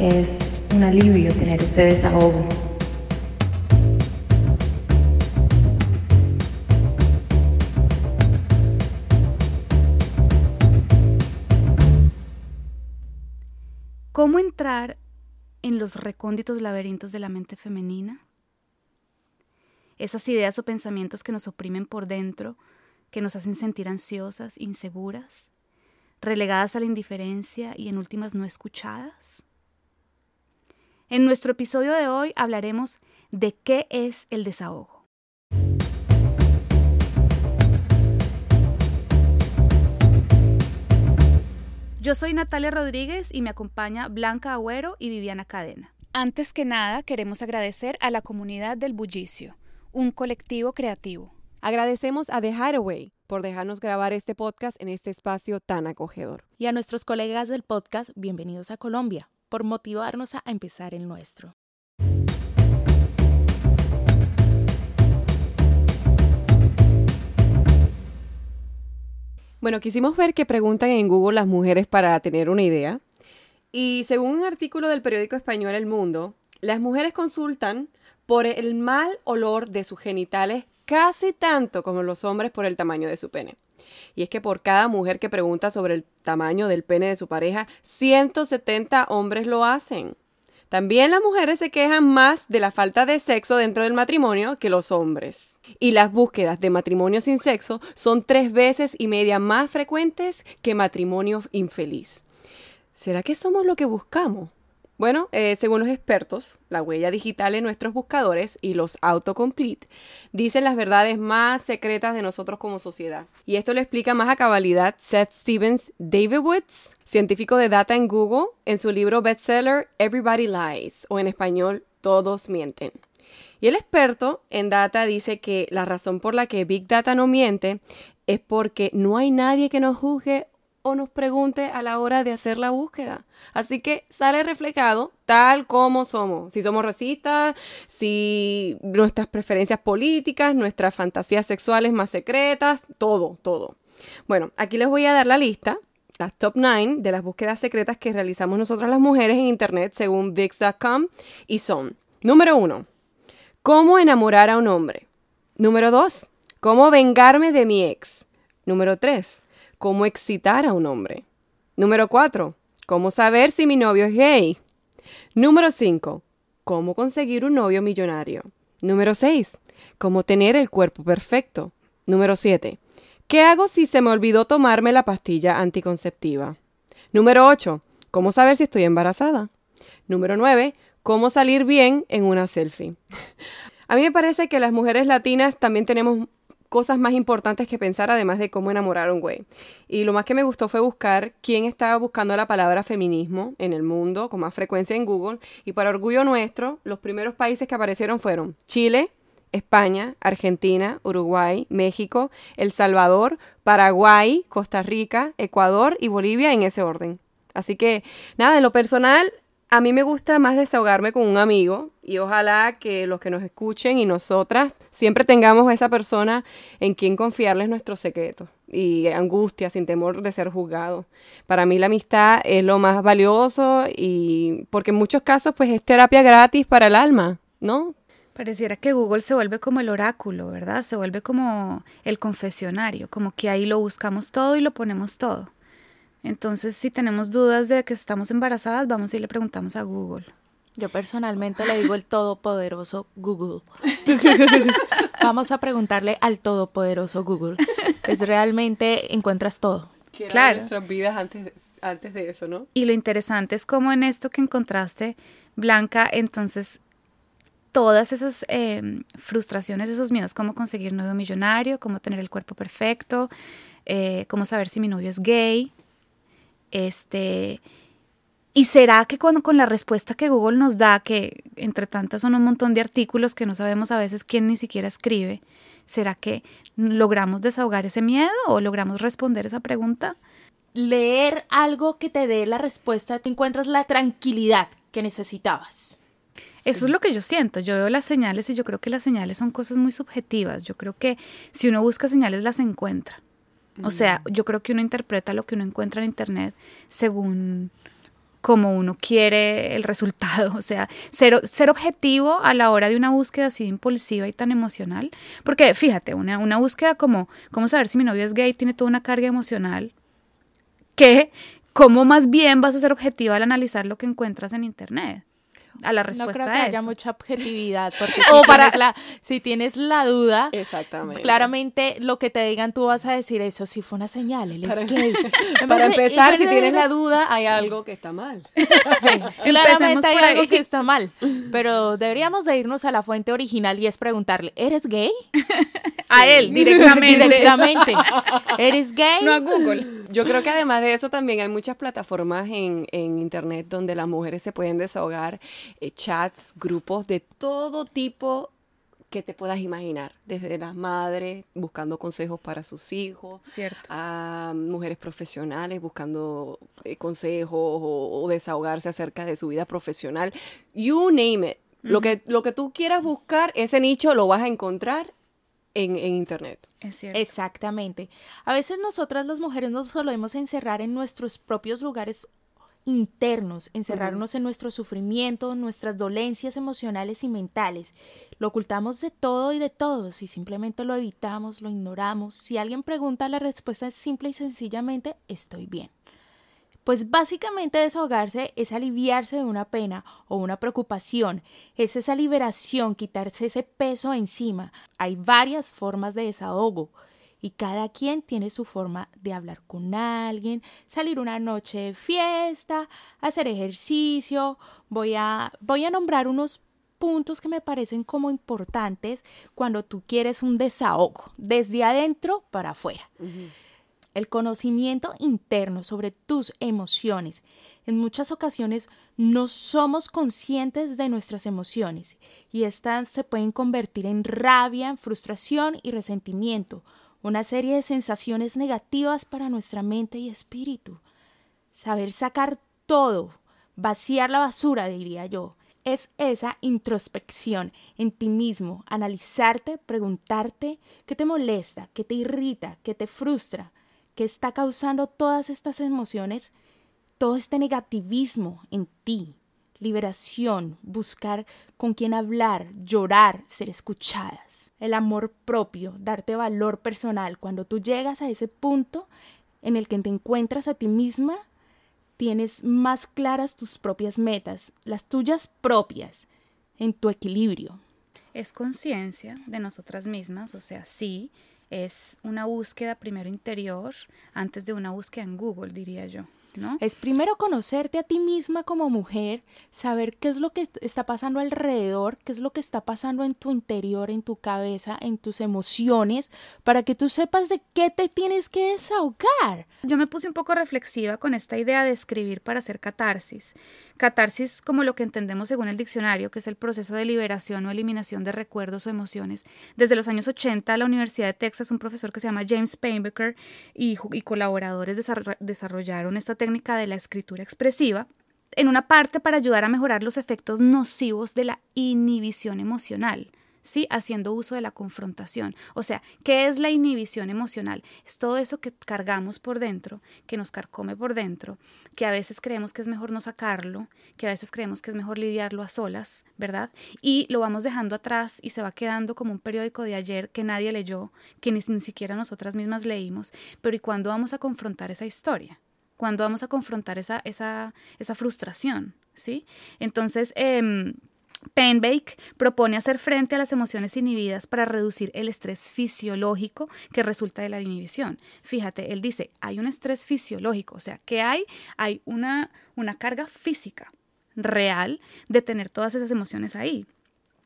Es un alivio tener este desahogo. ¿Cómo entrar en los recónditos laberintos de la mente femenina? Esas ideas o pensamientos que nos oprimen por dentro, que nos hacen sentir ansiosas, inseguras, relegadas a la indiferencia y en últimas no escuchadas. En nuestro episodio de hoy hablaremos de qué es el desahogo. Yo soy Natalia Rodríguez y me acompaña Blanca Agüero y Viviana Cadena. Antes que nada, queremos agradecer a la comunidad del Bullicio, un colectivo creativo. Agradecemos a The Hideaway por dejarnos grabar este podcast en este espacio tan acogedor. Y a nuestros colegas del podcast, bienvenidos a Colombia, por motivarnos a empezar el nuestro. Bueno, quisimos ver qué preguntan en Google las mujeres para tener una idea. Y según un artículo del periódico español El Mundo, las mujeres consultan por el mal olor de sus genitales casi tanto como los hombres por el tamaño de su pene. Y es que por cada mujer que pregunta sobre el tamaño del pene de su pareja, 170 hombres lo hacen. También las mujeres se quejan más de la falta de sexo dentro del matrimonio que los hombres. Y las búsquedas de matrimonio sin sexo son tres veces y media más frecuentes que matrimonio infeliz. ¿Será que somos lo que buscamos? Bueno, eh, según los expertos, la huella digital en nuestros buscadores y los autocomplete dicen las verdades más secretas de nosotros como sociedad. Y esto lo explica más a cabalidad Seth Stevens David Woods, científico de data en Google, en su libro bestseller Everybody Lies, o en español Todos mienten. Y el experto en data dice que la razón por la que Big Data no miente es porque no hay nadie que nos juzgue nos pregunte a la hora de hacer la búsqueda. Así que sale reflejado tal como somos. Si somos racistas, si nuestras preferencias políticas, nuestras fantasías sexuales más secretas, todo, todo. Bueno, aquí les voy a dar la lista, las top 9 de las búsquedas secretas que realizamos nosotras las mujeres en Internet según VIX.com y son, número 1, ¿cómo enamorar a un hombre? Número 2, ¿cómo vengarme de mi ex? Número 3, ¿Cómo excitar a un hombre? Número 4. ¿Cómo saber si mi novio es gay? Número 5. ¿Cómo conseguir un novio millonario? Número 6. ¿Cómo tener el cuerpo perfecto? Número 7. ¿Qué hago si se me olvidó tomarme la pastilla anticonceptiva? Número 8. ¿Cómo saber si estoy embarazada? Número 9. ¿Cómo salir bien en una selfie? A mí me parece que las mujeres latinas también tenemos cosas más importantes que pensar además de cómo enamorar a un güey. Y lo más que me gustó fue buscar quién estaba buscando la palabra feminismo en el mundo con más frecuencia en Google. Y para orgullo nuestro, los primeros países que aparecieron fueron Chile, España, Argentina, Uruguay, México, El Salvador, Paraguay, Costa Rica, Ecuador y Bolivia en ese orden. Así que nada, en lo personal, a mí me gusta más desahogarme con un amigo y ojalá que los que nos escuchen y nosotras siempre tengamos a esa persona en quien confiarles nuestros secretos y angustia sin temor de ser juzgado. Para mí la amistad es lo más valioso y porque en muchos casos pues es terapia gratis para el alma, ¿no? Pareciera que Google se vuelve como el oráculo, ¿verdad? Se vuelve como el confesionario, como que ahí lo buscamos todo y lo ponemos todo. Entonces, si tenemos dudas de que estamos embarazadas, vamos y le preguntamos a Google. Yo personalmente le digo el todopoderoso Google. vamos a preguntarle al todopoderoso Google. Es realmente encuentras todo. Claro. nuestras vidas antes, antes de eso, ¿no? Y lo interesante es cómo en esto que encontraste, Blanca, entonces todas esas em, frustraciones, esos miedos, cómo conseguir nuevo millonario, cómo tener el cuerpo perfecto, eh, cómo saber si mi novio es gay, este, ¿Y será que con, con, la respuesta que Google nos da, que entre tantas son un montón de artículos que no sabemos a veces quién ni siquiera escribe, ¿será que logramos desahogar ese miedo o logramos responder esa pregunta? Leer algo que te dé la respuesta, te encuentras la tranquilidad que necesitabas. Eso es lo que yo siento. Yo veo las señales y yo creo que las señales son cosas muy subjetivas. Yo creo que si uno busca señales las encuentra. O sea, yo creo que uno interpreta lo que uno encuentra en Internet según como uno quiere el resultado, o sea, ser, objetivo a la hora de una búsqueda así impulsiva y tan emocional, porque fíjate, una, una búsqueda como, ¿cómo saber si mi novio es gay? Tiene toda una carga emocional que, ¿cómo más bien vas a ser objetiva al analizar lo que encuentras en Internet? A la respuesta no creo que a haya mucha objetividad porque O si, para- tienes la, si tienes la duda Exactamente. claramente lo que te digan tú vas a decir eso sí fue una señal él es Para, gay para Además, empezar, si tienes la duda, hay algo que está mal. Sí, claramente hay algo que está mal pero deberíamos de irnos a la fuente original y es preguntarle ¿eres gay? A él, directamente. directamente ¿eres gay? No a Google. Yo creo que además de eso también hay muchas plataformas en, en internet donde las mujeres se pueden desahogar, eh, chats, grupos de todo tipo que te puedas imaginar, desde las madres buscando consejos para sus hijos, Cierto. a mujeres profesionales buscando eh, consejos o, o desahogarse acerca de su vida profesional. You name it. Lo que, lo que tú quieras buscar, ese nicho lo vas a encontrar en, en internet. Es cierto. Exactamente. A veces nosotras las mujeres nos solemos encerrar en nuestros propios lugares internos, encerrarnos en nuestro sufrimiento, nuestras dolencias emocionales y mentales. Lo ocultamos de todo y de todos y simplemente lo evitamos, lo ignoramos. Si alguien pregunta, la respuesta es simple y sencillamente estoy bien. Pues básicamente desahogarse es aliviarse de una pena o una preocupación, es esa liberación, quitarse ese peso encima. Hay varias formas de desahogo y cada quien tiene su forma de hablar con alguien, salir una noche de fiesta, hacer ejercicio. Voy a, voy a nombrar unos puntos que me parecen como importantes cuando tú quieres un desahogo, desde adentro para afuera el conocimiento interno sobre tus emociones. En muchas ocasiones no somos conscientes de nuestras emociones y estas se pueden convertir en rabia, frustración y resentimiento, una serie de sensaciones negativas para nuestra mente y espíritu. Saber sacar todo, vaciar la basura, diría yo, es esa introspección en ti mismo, analizarte, preguntarte qué te molesta, qué te irrita, qué te frustra, qué está causando todas estas emociones, todo este negativismo en ti. Liberación, buscar con quién hablar, llorar, ser escuchadas. El amor propio, darte valor personal. Cuando tú llegas a ese punto en el que te encuentras a ti misma, tienes más claras tus propias metas, las tuyas propias, en tu equilibrio. Es conciencia de nosotras mismas, o sea, sí, es una búsqueda primero interior antes de una búsqueda en Google, diría yo, ¿no? Es primero conocerte a ti misma como mujer, saber qué es lo que está pasando alrededor, qué es lo que está pasando en tu interior, en tu cabeza, en tus emociones, para que tú sepas de qué te tienes que desahogar. Yo me puse un poco reflexiva con esta idea de escribir para hacer catarsis. Catarsis como lo que entendemos según el diccionario, que es el proceso de liberación o eliminación de recuerdos o emociones. Desde los años 80, la Universidad de Texas, un profesor que se llama James Painbaker y, y colaboradores desarro- desarrollaron esta técnica de la escritura expresiva en una parte para ayudar a mejorar los efectos nocivos de la inhibición emocional. ¿sí? Haciendo uso de la confrontación. O sea, ¿qué es la inhibición emocional? Es todo eso que cargamos por dentro, que nos carcome por dentro, que a veces creemos que es mejor no sacarlo, que a veces creemos que es mejor lidiarlo a solas, ¿verdad? Y lo vamos dejando atrás y se va quedando como un periódico de ayer que nadie leyó, que ni, ni siquiera nosotras mismas leímos. Pero ¿y cuándo vamos a confrontar esa historia? ¿Cuándo vamos a confrontar esa, esa, esa frustración? ¿Sí? Entonces, em, Penbake propone hacer frente a las emociones inhibidas para reducir el estrés fisiológico que resulta de la inhibición. Fíjate, él dice, hay un estrés fisiológico, o sea, que hay? Hay una, una carga física real de tener todas esas emociones ahí.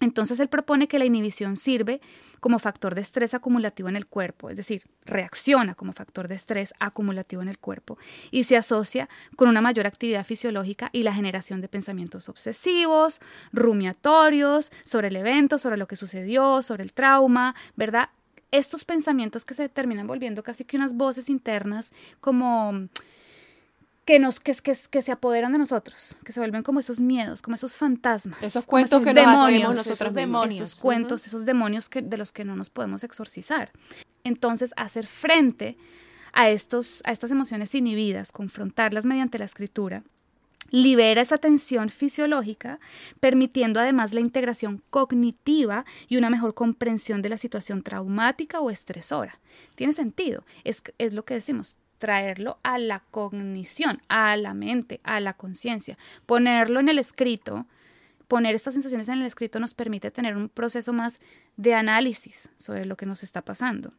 Entonces él propone que la inhibición sirve como factor de estrés acumulativo en el cuerpo, es decir, reacciona como factor de estrés acumulativo en el cuerpo y se asocia con una mayor actividad fisiológica y la generación de pensamientos obsesivos, rumiatorios sobre el evento, sobre lo que sucedió, sobre el trauma, ¿verdad? Estos pensamientos que se terminan volviendo casi que unas voces internas como que nos que, que, que se apoderan de nosotros, que se vuelven como esos miedos, como esos fantasmas, Esos cuentos esos que nos hacemos demonios, nosotros demonios, esos cuentos, esos demonios que, de los que no nos podemos exorcizar. Entonces, hacer frente a estos a estas emociones inhibidas, confrontarlas mediante la escritura, libera esa tensión fisiológica, permitiendo además la integración cognitiva y una mejor comprensión de la situación traumática o estresora. Tiene sentido, es, es lo que decimos, traerlo a la cognición, a la mente, a la conciencia, ponerlo en el escrito, poner estas sensaciones en el escrito nos permite tener un proceso más de análisis sobre lo que nos está pasando.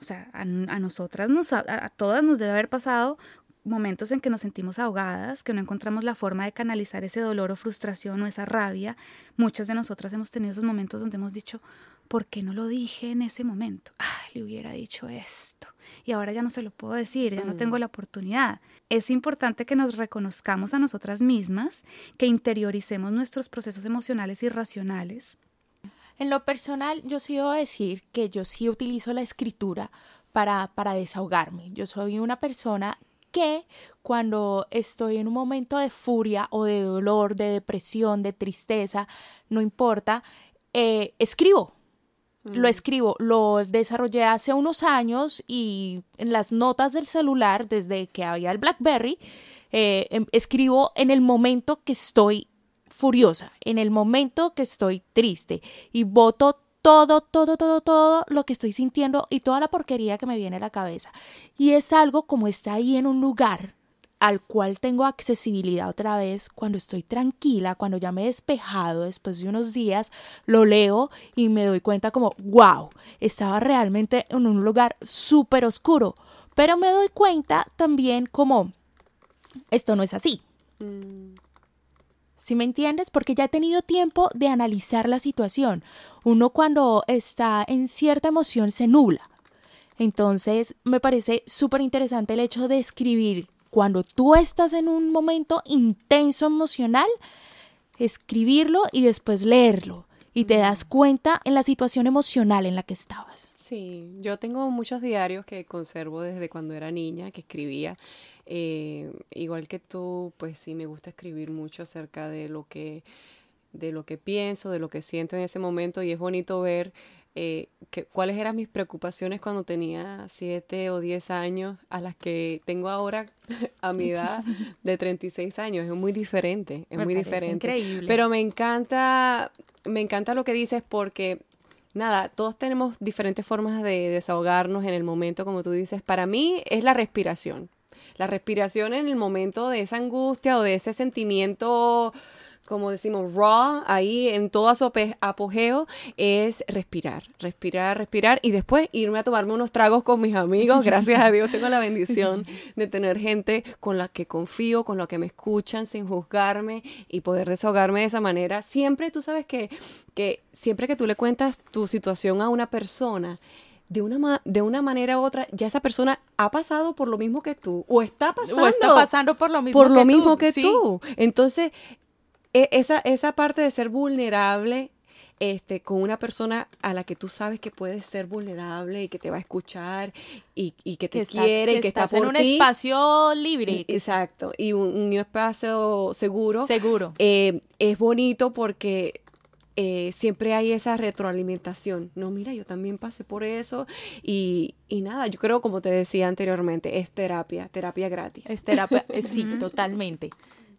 O sea, a, nosotras, nos, a, todas nos debe haber pasado momentos en que nos sentimos ahogadas, que no encontramos la forma de canalizar ese dolor o frustración o esa rabia. Muchas de nosotras hemos tenido esos momentos donde hemos dicho, ¿por qué no lo dije en ese momento? Ah, le hubiera dicho esto. Y ahora ya no se lo puedo decir, ya no tengo mm. la oportunidad. Es importante que nos reconozcamos a nosotras mismas, que interioricemos nuestros procesos emocionales y racionales. En lo personal, yo sí debo decir que yo sí utilizo la escritura para, para desahogarme. Yo soy una persona que cuando estoy en un momento de furia o de dolor, de depresión, de tristeza, no importa, eh, escribo. Lo mm. escribo, lo desarrollé hace unos años y en las notas del celular, desde que había el BlackBerry, eh, em, escribo en el momento que estoy furiosa, en el momento que estoy triste y voto todo, todo, todo, todo lo que estoy sintiendo y toda la porquería que me viene a la cabeza. Y es algo como está ahí en un lugar al cual tengo accesibilidad otra vez cuando estoy tranquila, cuando ya me he despejado después de unos días, lo leo y me doy cuenta como, wow, estaba realmente en un lugar súper oscuro, pero me doy cuenta también como, esto no es así. Mm. ¿Sí me entiendes? Porque ya he tenido tiempo de analizar la situación. Uno cuando está en cierta emoción se nubla. Entonces me parece súper interesante el hecho de escribir cuando tú estás en un momento intenso emocional, escribirlo y después leerlo y te das cuenta en la situación emocional en la que estabas. Sí, yo tengo muchos diarios que conservo desde cuando era niña, que escribía. Eh, igual que tú, pues sí me gusta escribir mucho acerca de lo que de lo que pienso, de lo que siento en ese momento y es bonito ver eh, que, cuáles eran mis preocupaciones cuando tenía 7 o 10 años a las que tengo ahora a mi edad de 36 años. Es muy diferente, es muy diferente. Increíble. Pero me encanta, me encanta lo que dices porque nada, todos tenemos diferentes formas de desahogarnos en el momento, como tú dices. Para mí es la respiración. La respiración en el momento de esa angustia o de ese sentimiento como decimos, raw, ahí en todo su apogeo, es respirar, respirar, respirar y después irme a tomarme unos tragos con mis amigos. Gracias a Dios tengo la bendición de tener gente con la que confío, con la que me escuchan sin juzgarme y poder desahogarme de esa manera. Siempre tú sabes que, que siempre que tú le cuentas tu situación a una persona, de una, de una manera u otra, ya esa persona ha pasado por lo mismo que tú, o está pasando, o está pasando por lo mismo por lo mismo que tú. Entonces, esa, esa parte de ser vulnerable este, con una persona a la que tú sabes que puedes ser vulnerable y que te va a escuchar y, que te quiere y que está por en un espacio libre. Exacto, y un, espacio seguro. Seguro. Eh, es bonito porque eh, siempre hay esa retroalimentación. No, mira, yo también pasé por eso y, y, nada, yo creo, como te decía anteriormente, es terapia, terapia gratis. Es terapia, eh, sí, totalmente.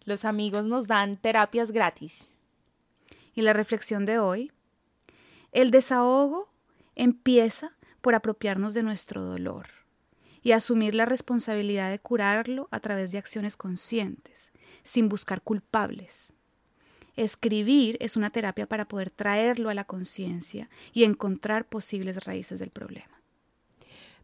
Los amigos nos dan terapias gratis. Y la reflexión de hoy, el desahogo empieza por apropiarnos de nuestro dolor y asumir la responsabilidad de curarlo a través de acciones conscientes, sin buscar culpables. Escribir es una terapia para poder traerlo a la conciencia y encontrar posibles raíces del problema.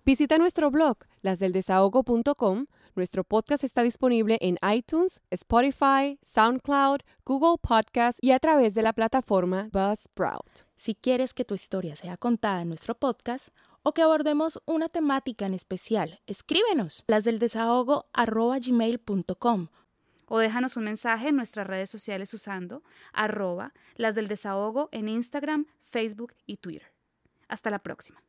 Visita nuestro blog, lasdeldesahogo.com nuestro podcast está disponible en iTunes, Spotify, SoundCloud, Google Podcast y a través de la plataforma Buzzsprout. Si quieres que tu historia sea contada en nuestro podcast o que abordemos una temática en especial, escríbenos lasdeldesahogo@gmail.com o déjanos un mensaje en nuestras redes sociales usando arroba las del desahogo en Instagram, Facebook y Twitter. Hasta la próxima.